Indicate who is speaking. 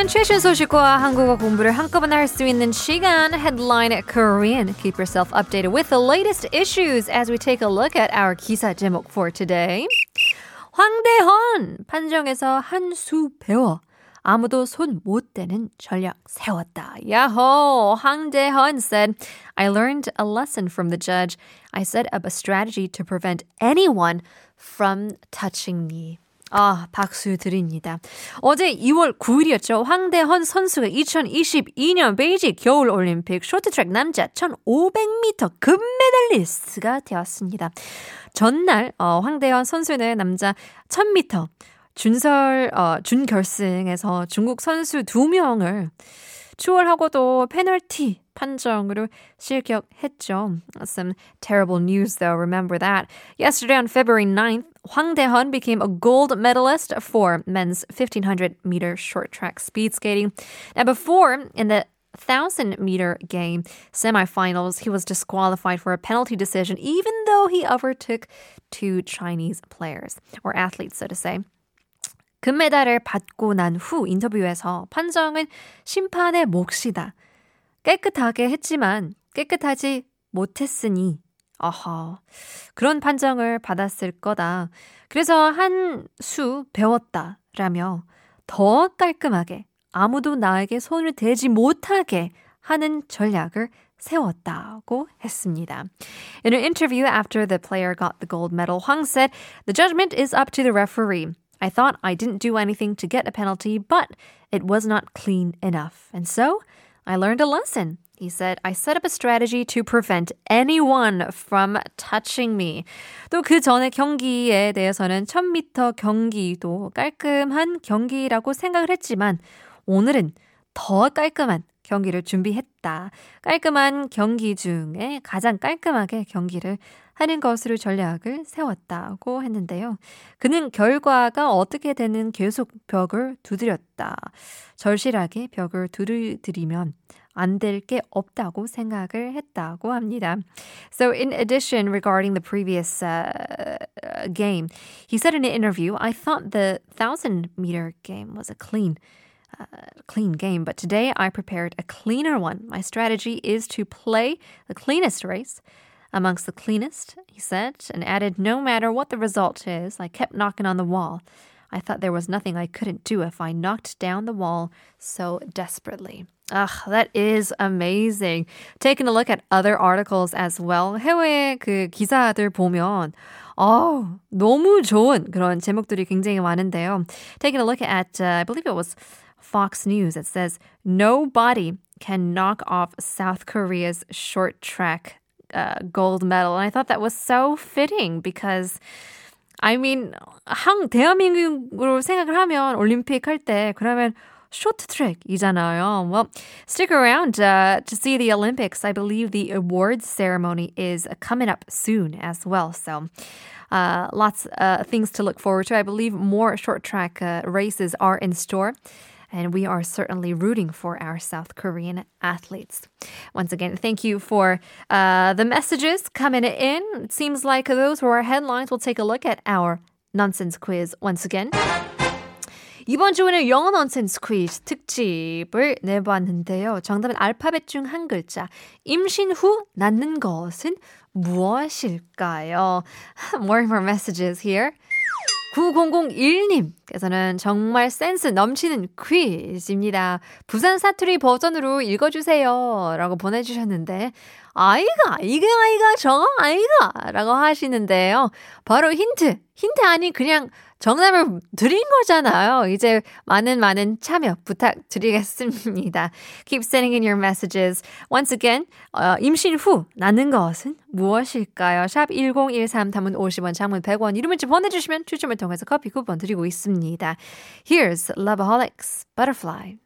Speaker 1: 시간 최신 소식과 한국어 공부를 한꺼번에 할 수 있는 시간 Headline Korean. Keep yourself updated with the latest issues as we take a look at our 기사 제목 for today. 황대헌 판정에서 한 수 배워 아무도 손 못 대는 전략 세웠다. 야호! 황대헌 said, I learned a lesson from the judge. I set up a strategy to prevent anyone from touching me. 아, 박수 드립니다. 어제 2월 9일이었죠. 황대헌 선수가 2022년 베이징 겨울 올림픽 쇼트트랙 남자 1500m 금메달리스트가 되었습니다. 전날 어, 황대헌 선수는 남자 1000m 준설 어, 준결승에서 중국 선수 2명을 추월하고도 페널티 판정으로 실격했죠. Some terrible news though, remember that. Yesterday on February 9th, Hwang Dae-hun became a gold medalist for men's 1500 meter short track speed skating. Now before, in the 1000 meter game semifinals, he was disqualified for a penalty decision even though he overtook two Chinese players, or athletes so to say. 금메달을 받고 난 후 인터뷰에서 판정은 심판의 몫이다. 깨끗하게 했지만 깨끗하지 못했으니 어허. 그런 판정을 받았을 거다. 그래서 한 수 배웠다. 라며 더 깔끔하게 아무도 나에게 손을 대지 못하게 하는 전략을 세웠다고 했습니다. In an interview after the player got the gold medal, Hwang said, The judgment is up to the referee. I thought I didn't do anything to get a penalty, but it was not clean enough. And so I learned a lesson. He said, I set up a strategy to prevent anyone from touching me. 또 그 전에 경기에 대해서는 1000m 경기도 깔끔한 경기라고 생각을 했지만 오늘은 더 깔끔한 경기를 준비했다. 깔끔한 경기 중에 가장 깔끔하게 경기를 하는 것으로 전략을 세웠다고 했는데요. 그는 결과가 어떻게 되는 계속 벽을 두드렸다. 절실하게 벽을 두드리면 안될게 없다고 생각을 했다고 합니다. So in addition regarding the previous uh, game, he said in an interview, I thought the 1000 meter game was a clean uh, clean game, but today I prepared a cleaner one. My strategy is to play the cleanest race amongst the cleanest, he said, and added, No matter what the result is, I kept knocking on the wall. I thought there was nothing I couldn't do if I knocked down the wall so desperately. Ah, that is amazing. Taking a look at other articles as well. 해외 그 기사들 보면 어, 너무 좋은 그런 제목들이 굉장히 많은데요. Taking a look at, uh, I believe it was Fox News. It says, Nobody can knock off South Korea's short track uh, gold medal. And I thought that was so fitting because I mean, 한 대한민국으로 생각을 하면 올림픽 할 때 그러면 short track이잖아요. Well, stick around uh, to see the Olympics. I believe the awards ceremony is coming up soon as well. So. Uh, lots of uh, things to look forward to. I believe more short track uh, races are in store and we are certainly rooting for our South Korean athletes. Once again, thank you for uh, the messages coming in. It seems like those were our headlines. We'll take a look at our nonsense quiz once again. 이번 주에는 영어 nonsense 퀴즈 특집을 내봤는데요. 정답은 알파벳 중 한 글자. 임신 후 낳는 것은 무엇일까요? More more messages here. 9001님께서는 정말 센스 넘치는 퀴즈입니다. 부산 사투리 버전으로 읽어주세요. 라고 보내주셨는데, 아이가, 이게 아이가, 저거 아이가! 라고 하시는데요. 바로 힌트. 힌트 아니, 그냥 정답을 드린 거잖아요. 이제 많은 많은 참여 부탁드리겠습니다. Keep sending in your messages. Once again, 어, 임신 후 낳는 것은 무엇일까요? 샵 1013 담은 50원, 장문 100원 이름을지 보내주시면 추첨을 통해서 커피 쿠폰 드리고 있습니다. Here's Loveaholics Butterfly.